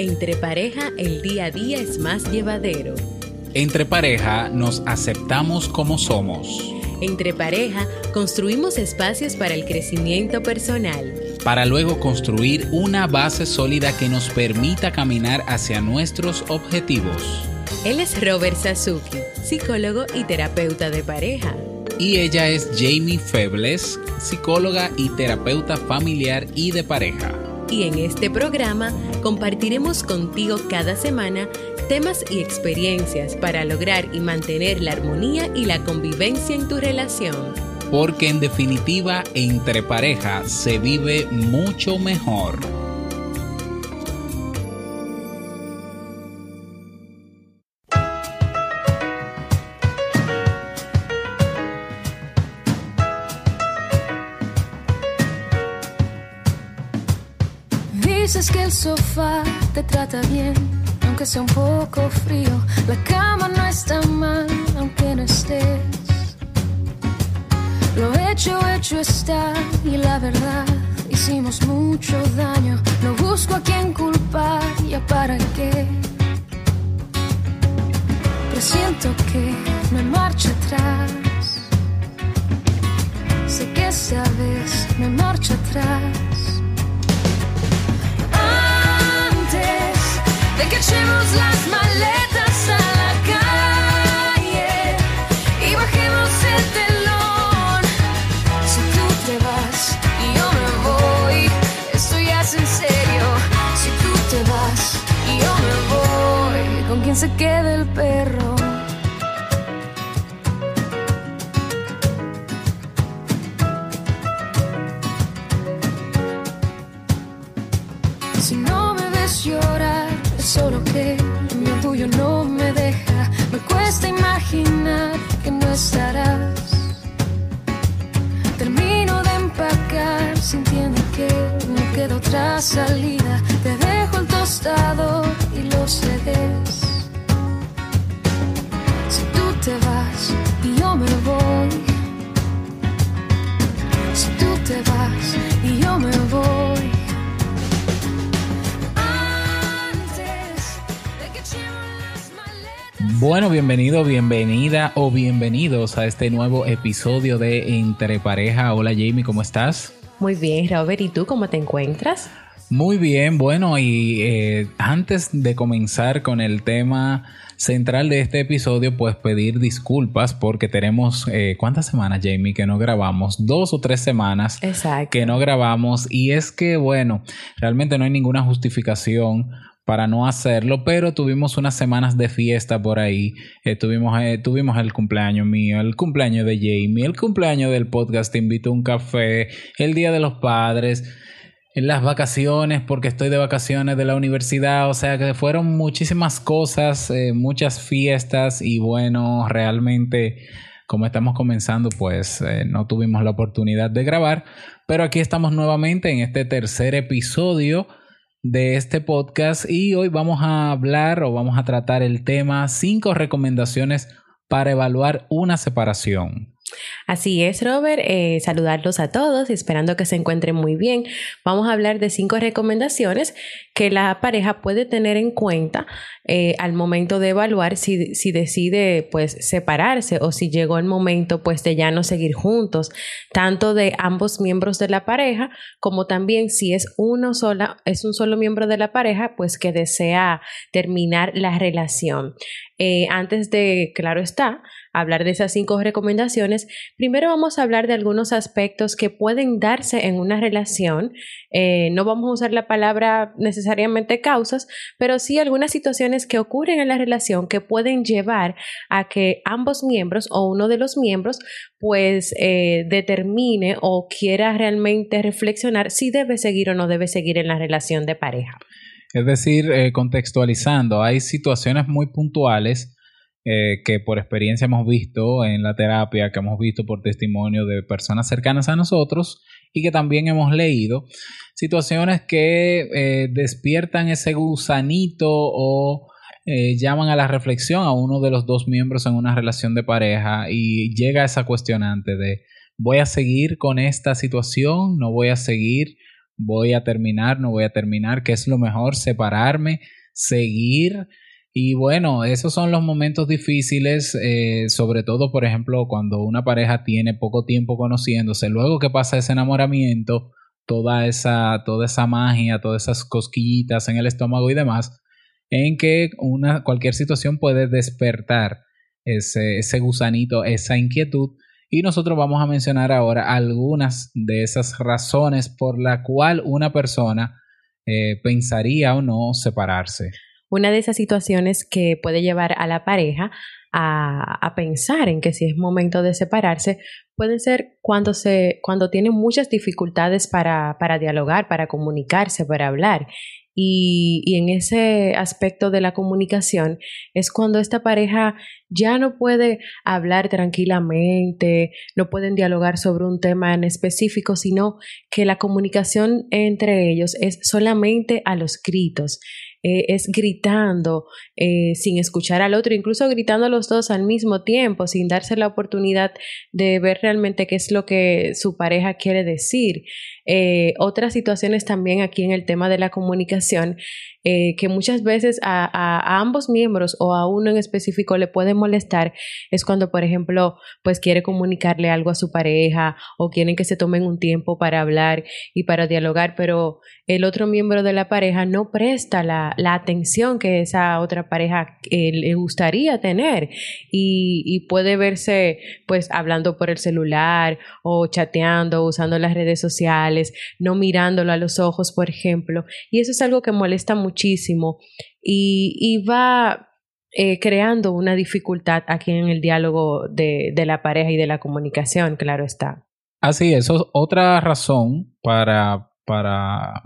Entre pareja el día a día es más llevadero. Entre pareja nos aceptamos como somos. Entre pareja construimos espacios para el crecimiento personal. Para luego construir una base sólida que nos permita caminar hacia nuestros objetivos. Él es Robert Sasuki, psicólogo y terapeuta de pareja. Y ella es Jamie Febles, psicóloga y terapeuta familiar y de pareja. Y en este programa compartiremos contigo cada semana temas y experiencias para lograr y mantener la armonía y la convivencia en tu relación. Porque en definitiva, entre pareja se vive mucho mejor. Dices que el sofá te trata bien, aunque sea un poco frío. La cama no está mal, aunque no estés. Lo hecho, hecho está, y la verdad, hicimos mucho daño. No busco a quien culpar, ya para qué. Pero siento que no marcha atrás. Sé que esta vez hay marcha atrás. De que echemos las maletas a la calle y bajemos el telón. Si tú te vas y yo me voy, esto ya es en serio. Si tú te vas y yo me voy, ¿con quién se queda el perro? Bienvenido, bienvenida o bienvenidos a este nuevo episodio de Entre Pareja. Hola Jamie, ¿cómo estás? Muy bien, Robert, ¿y tú cómo te encuentras? Muy bien, bueno, y eh, antes de comenzar con el tema central de este episodio, pues pedir disculpas porque tenemos, eh, ¿cuántas semanas, Jamie, que no grabamos? Dos o tres semanas Exacto. que no grabamos y es que, bueno, realmente no hay ninguna justificación para no hacerlo, pero tuvimos unas semanas de fiesta por ahí. Eh, tuvimos, eh, tuvimos el cumpleaños mío, el cumpleaños de Jamie, el cumpleaños del podcast Te invito a un café, el Día de los Padres, las vacaciones, porque estoy de vacaciones de la universidad, o sea que fueron muchísimas cosas, eh, muchas fiestas y bueno, realmente como estamos comenzando, pues no tuvimos la oportunidad de grabar, pero aquí estamos nuevamente en este tercer episodio de este podcast y hoy vamos a hablar o vamos a tratar el tema cinco recomendaciones para evaluar una separación. Así es, Robert. Eh, saludarlos a todos, esperando que se encuentren muy bien. Vamos a hablar de cinco recomendaciones que la pareja puede tener en cuenta eh, al momento de evaluar si, si decide pues separarse o si llegó el momento pues de ya no seguir juntos, tanto de ambos miembros de la pareja como también si es uno sola, es un solo miembro de la pareja pues que desea terminar la relación. Eh, antes de, claro está, hablar de esas cinco recomendaciones, primero vamos a hablar de algunos aspectos que pueden darse en una relación. Eh, no vamos a usar la palabra necesariamente causas, pero sí algunas situaciones que ocurren en la relación que pueden llevar a que ambos miembros o uno de los miembros pues eh, determine o quiera realmente reflexionar si debe seguir o no debe seguir en la relación de pareja. Es decir, eh, contextualizando, hay situaciones muy puntuales eh, que por experiencia hemos visto en la terapia, que hemos visto por testimonio de personas cercanas a nosotros y que también hemos leído, situaciones que eh, despiertan ese gusanito o eh, llaman a la reflexión a uno de los dos miembros en una relación de pareja y llega esa cuestionante de voy a seguir con esta situación, no voy a seguir, voy a terminar, no voy a terminar, qué es lo mejor, separarme, seguir. Y bueno, esos son los momentos difíciles, eh, sobre todo, por ejemplo, cuando una pareja tiene poco tiempo conociéndose, luego que pasa ese enamoramiento, toda esa, toda esa magia, todas esas cosquillitas en el estómago y demás, en que una, cualquier situación puede despertar ese, ese gusanito, esa inquietud. Y nosotros vamos a mencionar ahora algunas de esas razones por la cual una persona eh, pensaría o no separarse. Una de esas situaciones que puede llevar a la pareja a, a, pensar en que si es momento de separarse puede ser cuando se cuando tienen muchas dificultades para, para dialogar, para comunicarse, para hablar. Y, y, en ese aspecto de la comunicación es cuando esta pareja ya no puede hablar tranquilamente, no pueden dialogar sobre un tema en específico, sino que la comunicación entre ellos es solamente a los gritos eh, es gritando eh, sin escuchar al otro, incluso gritando los dos al mismo tiempo, sin darse la oportunidad de ver realmente qué es lo que su pareja quiere decir. Eh, otras situaciones también aquí en el tema de la comunicación, eh, que muchas veces a, ambos miembros o a uno en específico le puede molestar, es cuando, por ejemplo, pues quiere comunicarle algo a su pareja o quieren que se tomen un tiempo para hablar y para dialogar, pero el otro miembro de la pareja no presta la, la atención que esa otra pareja eh, le gustaría tener. Y, y puede verse pues hablando por el celular o chateando, usando las redes sociales no mirándolo a los ojos, por ejemplo. Y eso es algo que molesta muchísimo y, va eh, creando una dificultad aquí en el diálogo de, de la pareja y de la comunicación, claro está. Así, eso es otra razón para, para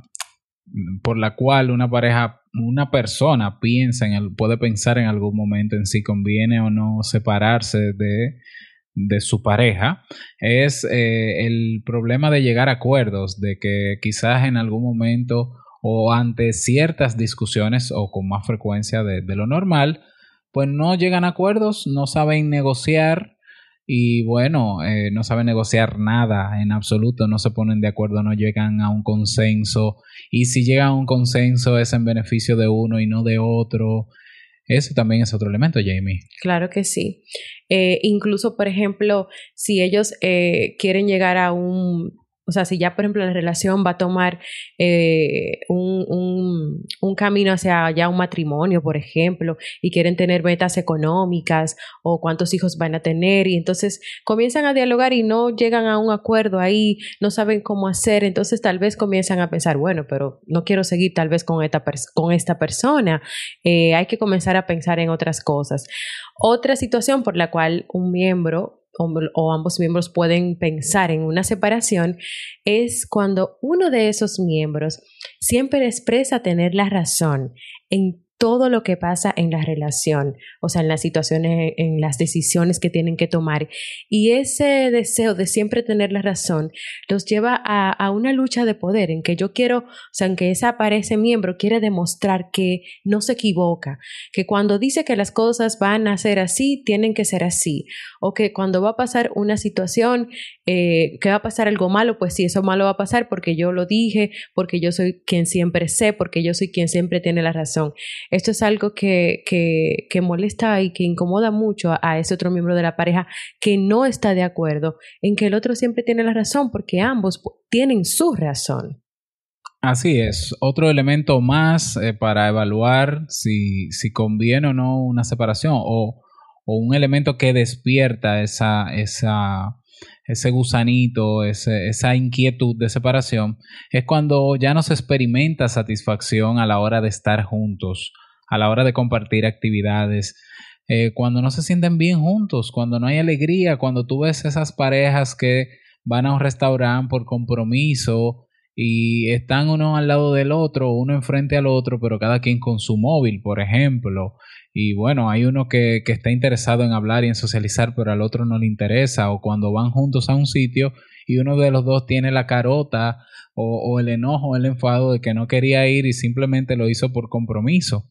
por la cual una pareja, una persona piensa en el, puede pensar en algún momento en si conviene o no separarse de de su pareja es eh, el problema de llegar a acuerdos, de que quizás en algún momento o ante ciertas discusiones o con más frecuencia de, lo normal, pues no llegan a acuerdos, no saben negociar y bueno, eh, no saben negociar nada en absoluto, no se ponen de acuerdo, no llegan a un consenso y si llegan a un consenso es en beneficio de uno y no de otro eso también es otro elemento, Jamie. Claro que sí. Eh, incluso, por ejemplo, si ellos eh, quieren llegar a un, o sea, si ya, por ejemplo, la relación va a tomar eh, un, un, un, camino hacia ya un matrimonio, por ejemplo, y quieren tener metas económicas o cuántos hijos van a tener, y entonces comienzan a dialogar y no llegan a un acuerdo ahí, no saben cómo hacer, entonces tal vez comienzan a pensar, bueno, pero no quiero seguir tal vez con esta, con esta persona, eh, hay que comenzar a pensar en otras cosas. Otra situación por la cual un miembro o, ambos miembros pueden pensar en una separación es cuando uno de esos miembros siempre expresa tener la razón en todo lo que pasa en la relación, o sea, en las situaciones, en las decisiones que tienen que tomar. Y ese deseo de siempre tener la razón los lleva a, una lucha de poder en que yo quiero, o sea, en que esa ese miembro quiere demostrar que no se equivoca, que cuando dice que las cosas van a ser así, tienen que ser así, o que cuando va a pasar una situación, eh, que va a pasar algo malo, pues sí, eso malo va a pasar porque yo lo dije, porque yo soy quien siempre sé, porque yo soy quien siempre tiene la razón. Esto es algo que, que, molesta y que incomoda mucho a, ese otro miembro de la pareja que no está de acuerdo en que el otro siempre tiene la razón porque ambos tienen su razón. Así es, otro elemento más eh, para evaluar si, si conviene o no una separación o, o un elemento que despierta esa, esa, ese gusanito, esa inquietud de separación, es cuando ya no se experimenta satisfacción a la hora de estar juntos, a la hora de compartir actividades, eh, cuando no se sienten bien juntos, cuando no hay alegría, cuando tú ves esas parejas que van a un restaurante por compromiso y están uno al lado del otro, uno enfrente al otro, pero cada quien con su móvil, por ejemplo. Y bueno, hay uno que, que está interesado en hablar y en socializar, pero al otro no le interesa. O cuando van juntos a un sitio y uno de los dos tiene la carota o, o el enojo, el enfado de que no quería ir y simplemente lo hizo por compromiso.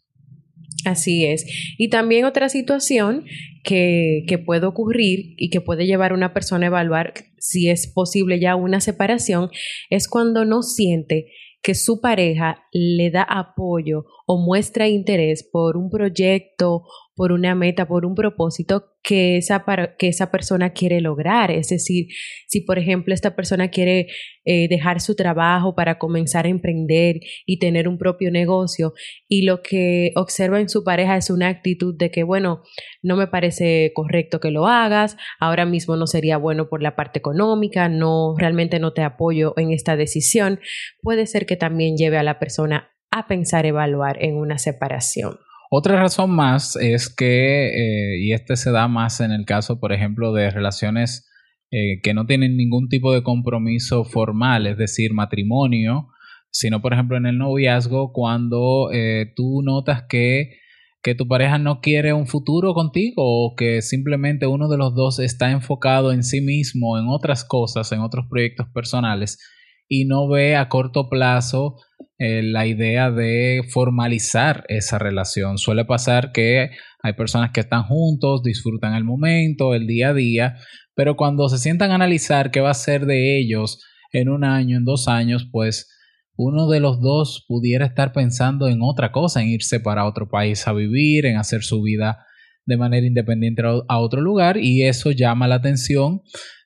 Así es. Y también otra situación que, que puede ocurrir y que puede llevar a una persona a evaluar si es posible ya una separación es cuando no siente que su pareja le da apoyo o muestra interés por un proyecto, por una meta, por un propósito que esa, que esa persona quiere lograr. Es decir, si por ejemplo esta persona quiere eh, dejar su trabajo para comenzar a emprender y tener un propio negocio y lo que observa en su pareja es una actitud de que, bueno, no me parece correcto que lo hagas, ahora mismo no sería bueno por la parte económica, no, realmente no te apoyo en esta decisión, puede ser que también lleve a la persona a pensar evaluar en una separación. Otra razón más es que, eh, y este se da más en el caso, por ejemplo, de relaciones eh, que no tienen ningún tipo de compromiso formal, es decir, matrimonio, sino, por ejemplo, en el noviazgo, cuando eh, tú notas que, que tu pareja no quiere un futuro contigo o que simplemente uno de los dos está enfocado en sí mismo, en otras cosas, en otros proyectos personales y no ve a corto plazo eh, la idea de formalizar esa relación. Suele pasar que hay personas que están juntos, disfrutan el momento, el día a día, pero cuando se sientan a analizar qué va a ser de ellos en un año, en dos años, pues uno de los dos pudiera estar pensando en otra cosa, en irse para otro país a vivir, en hacer su vida de manera independiente a otro lugar y eso llama la atención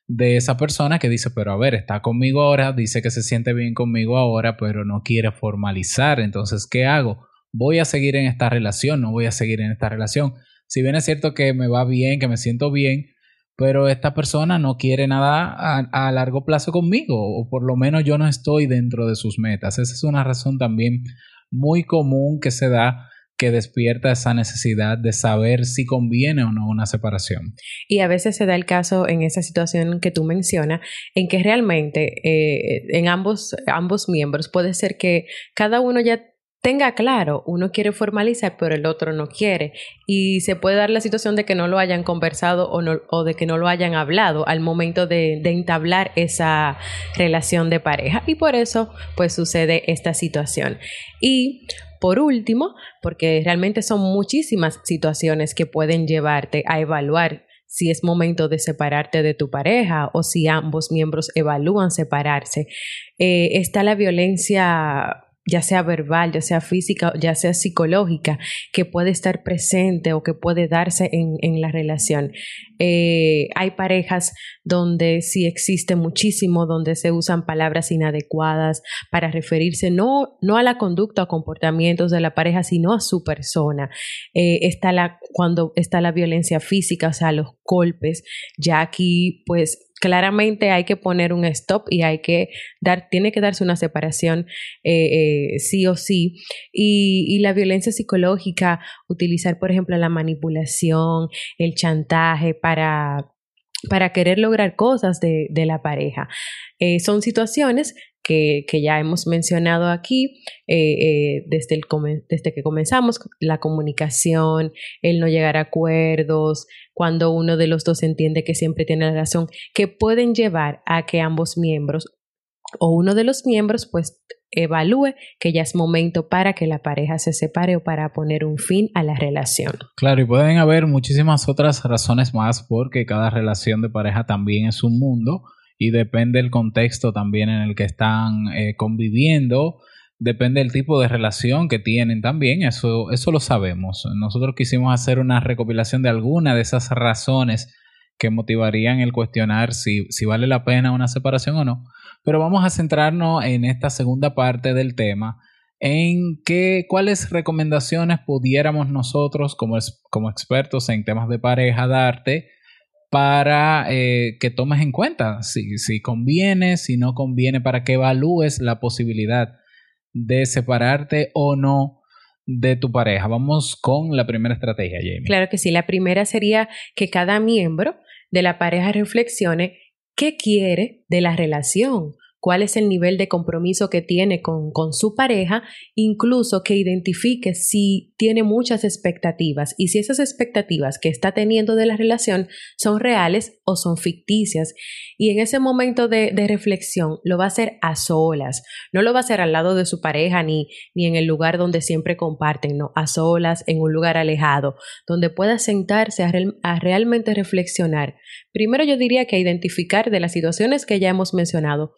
de esa persona que dice, pero a ver, está conmigo ahora, dice que se siente bien conmigo ahora, pero no quiere formalizar. Entonces, ¿qué hago? ¿Voy a seguir en esta relación? ¿No voy a seguir en esta relación? Si bien es cierto que me va bien, que me siento bien, pero esta persona no quiere nada a, largo plazo conmigo, o por lo menos yo no estoy dentro de sus metas. Esa es una razón también muy común que se da que despierta esa necesidad de saber si conviene o no una separación. Y a veces se da el caso en esa situación que tú mencionas, en que realmente eh, en ambos, ambos miembros puede ser que cada uno ya tenga claro, uno quiere formalizar, pero el otro no quiere. Y se puede dar la situación de que no lo hayan conversado o, no, o de que no lo hayan hablado al momento de, entablar esa relación de pareja. Y por eso, pues sucede esta situación. Y por último, porque realmente son muchísimas situaciones que pueden llevarte a evaluar si es momento de separarte de tu pareja o si ambos miembros evalúan separarse. Eh, está la violencia ya sea verbal, ya sea física, ya sea psicológica, que puede estar presente o que puede darse en, en la relación. Eh, hay parejas donde sí existe muchísimo, donde se usan palabras inadecuadas para referirse no, no a la conducta o comportamientos de la pareja, sino a su persona. Eh, está la, cuando está la violencia física, o sea, los golpes, ya aquí pues claramente hay que poner un stop y hay que dar, tiene que darse una separación eh, eh, sí o sí. Y, y, la violencia psicológica, utilizar, por ejemplo, la manipulación, el chantaje para, para querer lograr cosas de, de la pareja. Eh, son situaciones que, que, ya hemos mencionado aquí eh, eh, desde, el, desde que comenzamos, la comunicación, el no llegar a acuerdos, cuando uno de los dos entiende que siempre tiene la razón, que pueden llevar a que ambos miembros o uno de los miembros pues evalúe que ya es momento para que la pareja se separe o para poner un fin a la relación. Claro, y pueden haber muchísimas otras razones más porque cada relación de pareja también es un mundo y depende del contexto también en el que están eh, conviviendo, depende del tipo de relación que tienen también, eso, eso lo sabemos. Nosotros quisimos hacer una recopilación de algunas de esas razones que motivarían el cuestionar si, si vale la pena una separación o no. Pero vamos a centrarnos en esta segunda parte del tema, en qué, cuáles recomendaciones pudiéramos nosotros como, como expertos en temas de pareja darte para eh, que tomes en cuenta si, si conviene, si no conviene, para que evalúes la posibilidad de separarte o no de tu pareja. Vamos con la primera estrategia, Jamie. Claro que sí. La primera sería que cada miembro de la pareja reflexione qué quiere de la relación. Cuál es el nivel de compromiso que tiene con, con, su pareja, incluso que identifique si tiene muchas expectativas y si esas expectativas que está teniendo de la relación son reales o son ficticias. Y en ese momento de, de reflexión lo va a hacer a solas, no lo va a hacer al lado de su pareja ni, ni en el lugar donde siempre comparten, no, a solas, en un lugar alejado, donde pueda sentarse a, a realmente reflexionar. Primero yo diría que identificar de las situaciones que ya hemos mencionado,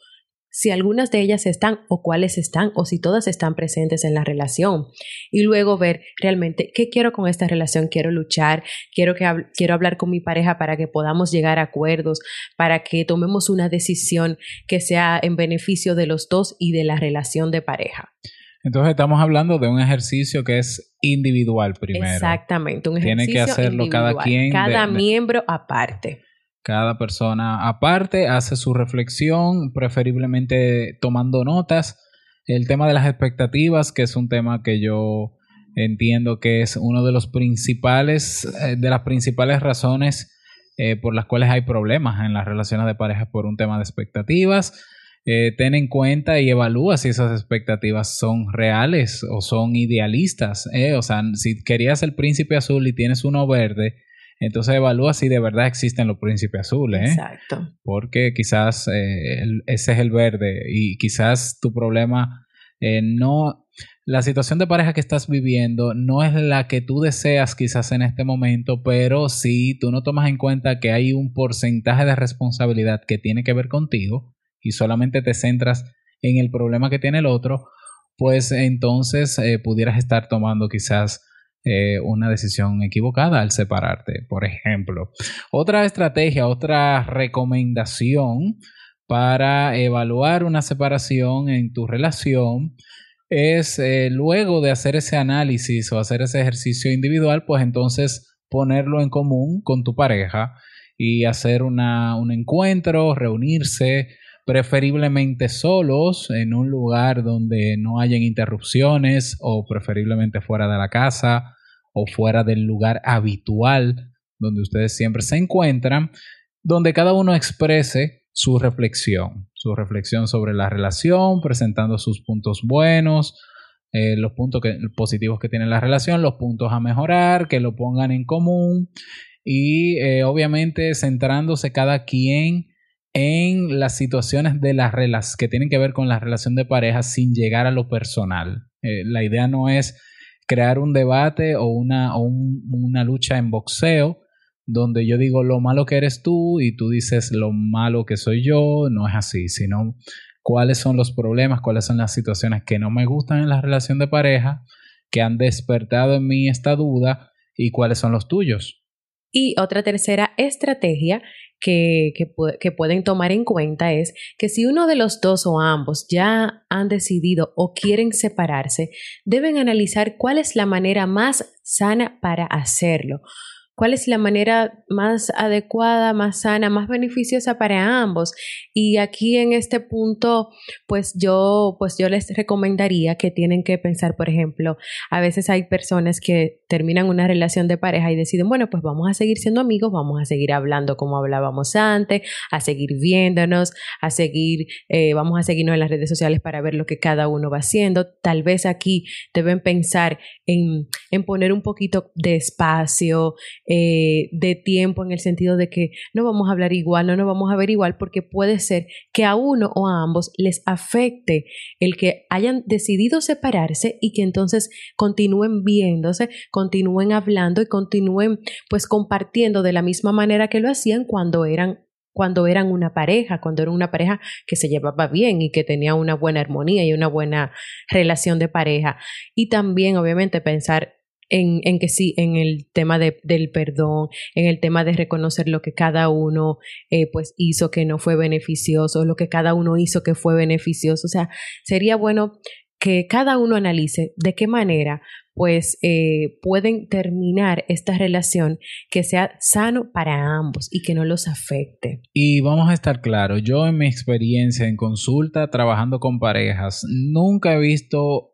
si algunas de ellas están o cuáles están o si todas están presentes en la relación y luego ver realmente qué quiero con esta relación, quiero luchar, quiero que quiero hablar con mi pareja para que podamos llegar a acuerdos, para que tomemos una decisión que sea en beneficio de los dos y de la relación de pareja. Entonces estamos hablando de un ejercicio que es individual primero. Exactamente, un ejercicio Tiene que hacerlo cada quien. Cada de, miembro aparte. Cada persona aparte hace su reflexión, preferiblemente tomando notas. El tema de las expectativas, que es un tema que yo entiendo que es uno de los principales, eh, de las principales razones eh, por las cuales hay problemas en las relaciones de pareja por un tema de expectativas. Eh, ten en cuenta y evalúa si esas expectativas son reales o son idealistas. Eh. O sea, si querías el príncipe azul y tienes uno verde, entonces evalúa si de verdad existen los príncipes azules. ¿eh? Exacto. Porque quizás eh, el, ese es el verde y quizás tu problema eh, no... La situación de pareja que estás viviendo no es la que tú deseas quizás en este momento, pero si tú no tomas en cuenta que hay un porcentaje de responsabilidad que tiene que ver contigo y solamente te centras en el problema que tiene el otro, pues entonces eh, pudieras estar tomando quizás eh, una decisión equivocada al separarte, por ejemplo. Otra estrategia, otra recomendación para evaluar una separación en tu relación es eh, luego de hacer ese análisis o hacer ese ejercicio individual, pues entonces ponerlo en común con tu pareja y hacer una, un encuentro, reunirse, preferiblemente solos en un lugar donde no hayan interrupciones o preferiblemente fuera de la casa o fuera del lugar habitual donde ustedes siempre se encuentran, donde cada uno exprese su reflexión, su reflexión sobre la relación, presentando sus puntos buenos, eh, los puntos positivos que tiene la relación, los puntos a mejorar, que lo pongan en común y eh, obviamente centrándose cada quien en las situaciones de las relaciones que tienen que ver con la relación de pareja sin llegar a lo personal. Eh, la idea no es crear un debate o, una, o un, una lucha en boxeo donde yo digo lo malo que eres tú y tú dices lo malo que soy yo, no es así, sino cuáles son los problemas, cuáles son las situaciones que no me gustan en la relación de pareja, que han despertado en mí esta duda y cuáles son los tuyos. Y otra tercera estrategia que, que, pueden tomar en cuenta es que si uno de los dos o ambos ya han decidido o quieren separarse, deben analizar cuál es la manera más sana para hacerlo cuál es la manera más adecuada, más sana, más beneficiosa para ambos. Y aquí en este punto, pues yo, pues yo les recomendaría que tienen que pensar, por ejemplo, a veces hay personas que terminan una relación de pareja y deciden, bueno, pues vamos a seguir siendo amigos, vamos a seguir hablando como hablábamos antes, a seguir viéndonos, a seguir, eh, vamos a seguirnos en las redes sociales para ver lo que cada uno va haciendo. Tal vez aquí deben pensar en, en poner un poquito de espacio, eh, de tiempo en el sentido de que no vamos a hablar igual, no nos vamos a ver igual, porque puede ser que a uno o a ambos les afecte el que hayan decidido separarse y que entonces continúen viéndose, continúen hablando y continúen pues compartiendo de la misma manera que lo hacían cuando eran cuando eran una pareja, cuando era una pareja que se llevaba bien y que tenía una buena armonía y una buena relación de pareja. Y también, obviamente, pensar en, en, que sí, en el tema de, del perdón, en el tema de reconocer lo que cada uno eh, pues hizo que no fue beneficioso, lo que cada uno hizo que fue beneficioso. O sea, sería bueno que cada uno analice de qué manera pues eh, pueden terminar esta relación que sea sano para ambos y que no los afecte. Y vamos a estar claros, yo en mi experiencia en consulta trabajando con parejas, nunca he visto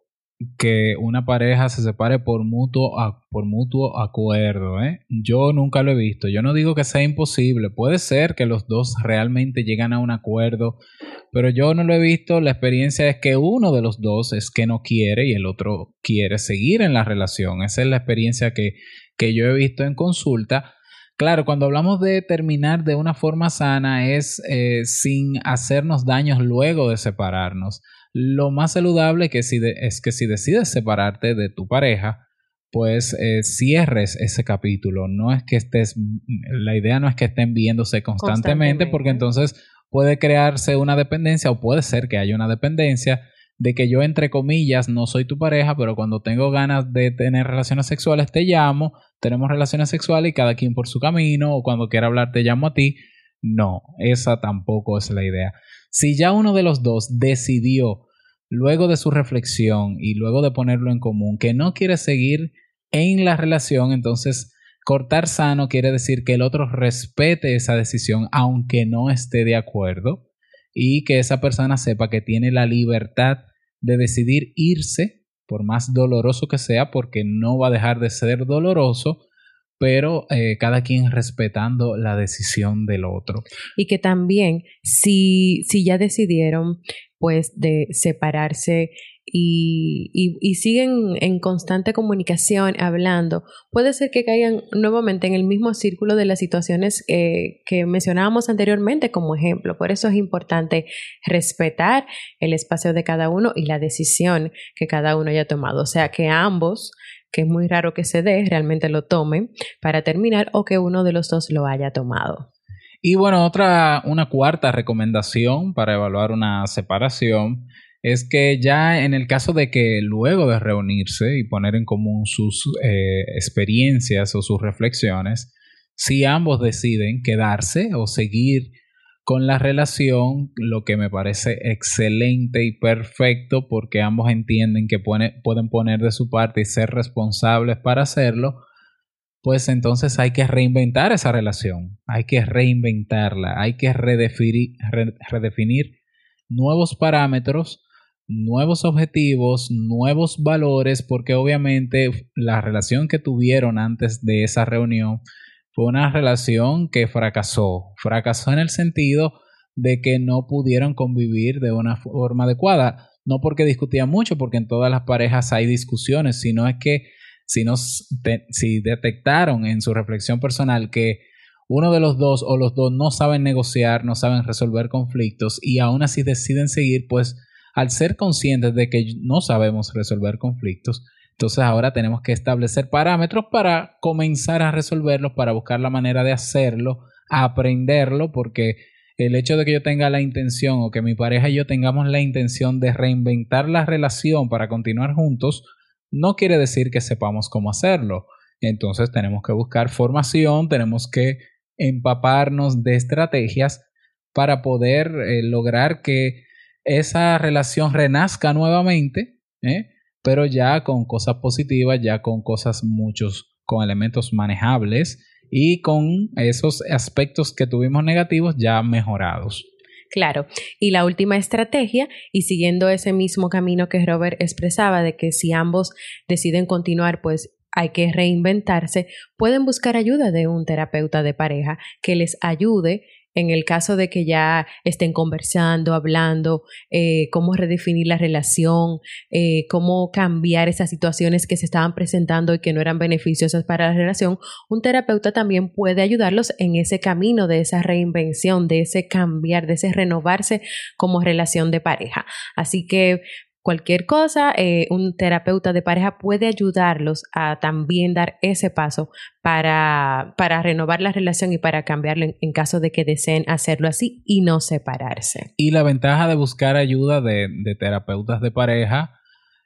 que una pareja se separe por mutuo, por mutuo acuerdo. ¿eh? Yo nunca lo he visto. Yo no digo que sea imposible. Puede ser que los dos realmente llegan a un acuerdo, pero yo no lo he visto. La experiencia es que uno de los dos es que no quiere y el otro quiere seguir en la relación. Esa es la experiencia que, que yo he visto en consulta. Claro, cuando hablamos de terminar de una forma sana es eh, sin hacernos daños luego de separarnos. Lo más saludable que si de- es que si decides separarte de tu pareja, pues eh, cierres ese capítulo. No es que estés, la idea no es que estén viéndose constantemente, Constantemente. porque entonces puede crearse una dependencia o puede ser que haya una dependencia de que yo, entre comillas, no soy tu pareja, pero cuando tengo ganas de tener relaciones sexuales te llamo, tenemos relaciones sexuales y cada quien por su camino, o cuando quiera hablar te llamo a ti. No, esa tampoco es la idea. Si ya uno de los dos decidió, luego de su reflexión y luego de ponerlo en común, que no quiere seguir en la relación, entonces cortar sano quiere decir que el otro respete esa decisión aunque no esté de acuerdo y que esa persona sepa que tiene la libertad de decidir irse, por más doloroso que sea, porque no va a dejar de ser doloroso, pero eh, cada quien respetando la decisión del otro. y que también si, si ya decidieron pues de separarse y, y, siguen en constante comunicación hablando, puede ser que caigan nuevamente en el mismo círculo de las situaciones eh, que mencionábamos anteriormente como ejemplo. Por eso es importante respetar el espacio de cada uno y la decisión que cada uno haya tomado. O sea, que ambos que es muy raro que se dé, realmente lo tomen para terminar o que uno de los dos lo haya tomado. Y bueno, otra, una cuarta recomendación para evaluar una separación es que ya en el caso de que luego de reunirse y poner en común sus eh, experiencias o sus reflexiones, si ambos deciden quedarse o seguir con la relación, lo que me parece excelente y perfecto porque ambos entienden que pueden poner de su parte y ser responsables para hacerlo, pues entonces hay que reinventar esa relación, hay que reinventarla, hay que redefinir, re- redefinir nuevos parámetros, nuevos objetivos, nuevos valores, porque obviamente la relación que tuvieron antes de esa reunión fue una relación que fracasó, fracasó en el sentido de que no pudieron convivir de una forma adecuada, no porque discutían mucho, porque en todas las parejas hay discusiones, sino es que si, nos, detectaron en su reflexión personal que uno de los dos o los dos no saben negociar, no saben resolver conflictos y aún así deciden seguir, pues al ser conscientes de que no sabemos resolver conflictos, entonces ahora tenemos que establecer parámetros para comenzar a resolverlos, para buscar la manera de hacerlo, aprenderlo, porque el hecho de que yo tenga la intención o que mi pareja y yo tengamos la intención de reinventar la relación para continuar juntos, no quiere decir que sepamos cómo hacerlo. Entonces tenemos que buscar formación, tenemos que empaparnos de estrategias para poder eh, lograr que esa relación renazca nuevamente, ¿eh? Pero ya con cosas positivas, ya con cosas muchos, con elementos manejables y con esos aspectos que tuvimos negativos ya mejorados. Claro, y la última estrategia, y siguiendo ese mismo camino que Robert expresaba, de que si ambos deciden continuar, pues hay que reinventarse, pueden buscar ayuda de un terapeuta de pareja que les ayude en el caso de que ya estén conversando, hablando, eh, cómo redefinir la relación, eh, cómo cambiar esas situaciones que se estaban presentando y que no eran beneficiosas para la relación, un terapeuta también puede ayudarlos en ese camino de esa reinvención, de ese cambiar, de ese renovarse como relación de pareja. Así que cualquier cosa, eh, un terapeuta de pareja puede ayudarlos a también dar ese paso para, para renovar la relación y para cambiarlo en, caso de que deseen hacerlo así y no separarse. Y la ventaja de buscar ayuda de, terapeutas de pareja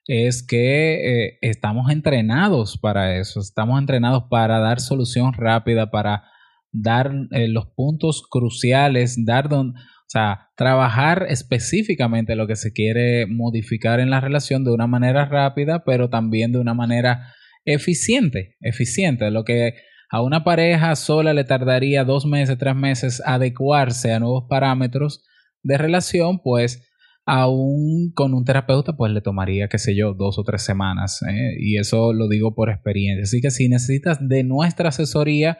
es que eh, estamos entrenados para eso, estamos entrenados para dar solución rápida, para dar eh, los puntos cruciales, dar don, o sea, trabajar específicamente lo que se quiere modificar en la relación de una manera rápida, pero también de una manera eficiente, eficiente, lo que a una pareja sola le tardaría dos meses, tres meses adecuarse a nuevos parámetros de relación, pues aún con un terapeuta, pues le tomaría, qué sé yo, dos o tres semanas. ¿eh? Y eso lo digo por experiencia. Así que si necesitas de nuestra asesoría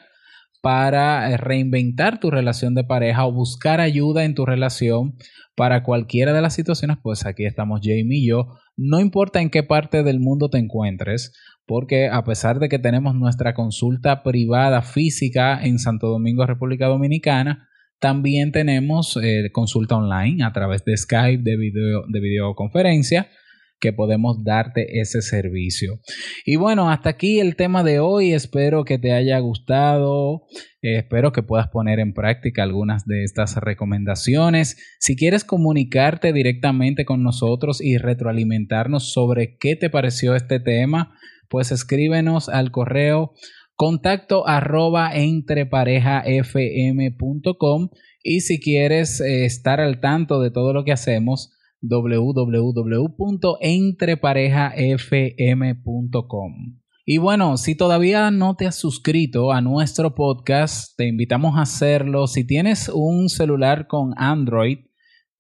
para eh, reinventar tu relación de pareja o buscar ayuda en tu relación para cualquiera de las situaciones, pues aquí estamos Jamie y yo. No importa en qué parte del mundo te encuentres, porque a pesar de que tenemos nuestra consulta privada física en Santo Domingo, República Dominicana, también tenemos eh, consulta online a través de Skype, de, video, de videoconferencia, que podemos darte ese servicio. Y bueno, hasta aquí el tema de hoy. Espero que te haya gustado. Espero que puedas poner en práctica algunas de estas recomendaciones. Si quieres comunicarte directamente con nosotros y retroalimentarnos sobre qué te pareció este tema, pues escríbenos al correo contacto arroba entreparejafm.com y si quieres eh, estar al tanto de todo lo que hacemos, www.entreparejafm.com. Y bueno, si todavía no te has suscrito a nuestro podcast, te invitamos a hacerlo. Si tienes un celular con Android,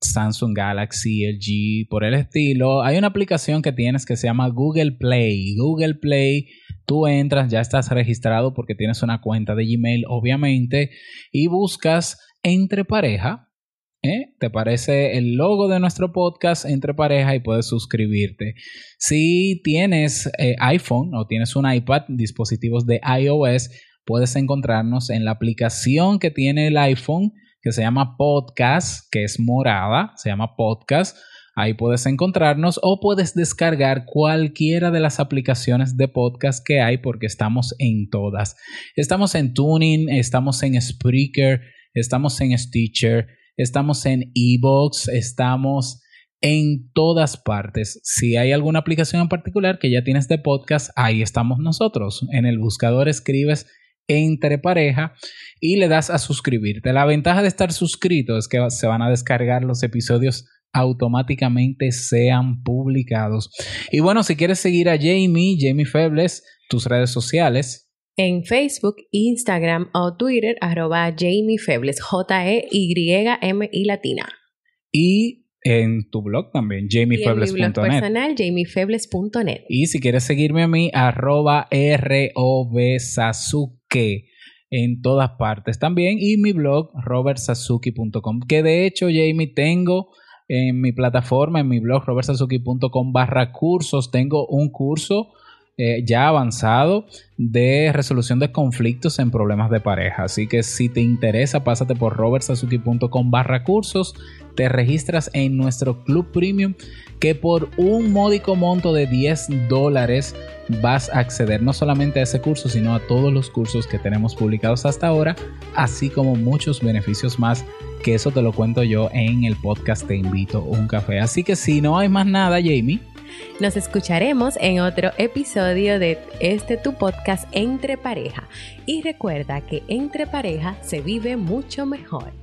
Samsung Galaxy, LG, por el estilo, hay una aplicación que tienes que se llama Google Play. Google Play, tú entras, ya estás registrado porque tienes una cuenta de Gmail, obviamente, y buscas entre pareja. ¿Eh? Te aparece el logo de nuestro podcast entre pareja y puedes suscribirte. Si tienes eh, iPhone o tienes un iPad, dispositivos de iOS, puedes encontrarnos en la aplicación que tiene el iPhone que se llama Podcast, que es morada, se llama Podcast. Ahí puedes encontrarnos o puedes descargar cualquiera de las aplicaciones de podcast que hay porque estamos en todas. Estamos en Tuning, estamos en Spreaker, estamos en Stitcher, estamos en Evox, estamos en todas partes. Si hay alguna aplicación en particular que ya tienes de podcast, ahí estamos nosotros. En el buscador escribes entre pareja y le das a suscribirte. La ventaja de estar suscrito es que se van a descargar los episodios automáticamente sean publicados. Y bueno, si quieres seguir a Jamie, Jamie Febles, tus redes sociales. En Facebook, Instagram o Twitter, arroba Jamie Febles, J-E-Y-M y latina. Y en tu blog también, Y en mi blog jamiefebles.net. personal, jamiefebles.net. Y si quieres seguirme a mí, arroba robsasuke en todas partes también. Y mi blog, robertsazuki.com. Que de hecho, Jamie, tengo en mi plataforma, en mi blog, robertsazuki.com barra cursos, tengo un curso eh, ya avanzado de resolución de conflictos en problemas de pareja. Así que si te interesa, pásate por robertsazuki.com barra cursos, te registras en nuestro club premium que por un módico monto de 10 dólares vas a acceder no solamente a ese curso, sino a todos los cursos que tenemos publicados hasta ahora, así como muchos beneficios más, que eso te lo cuento yo en el podcast Te invito a un café. Así que si no hay más nada, Jamie, Nos escucharemos en otro episodio de este tu podcast Entre Pareja. Y recuerda que entre pareja se vive mucho mejor.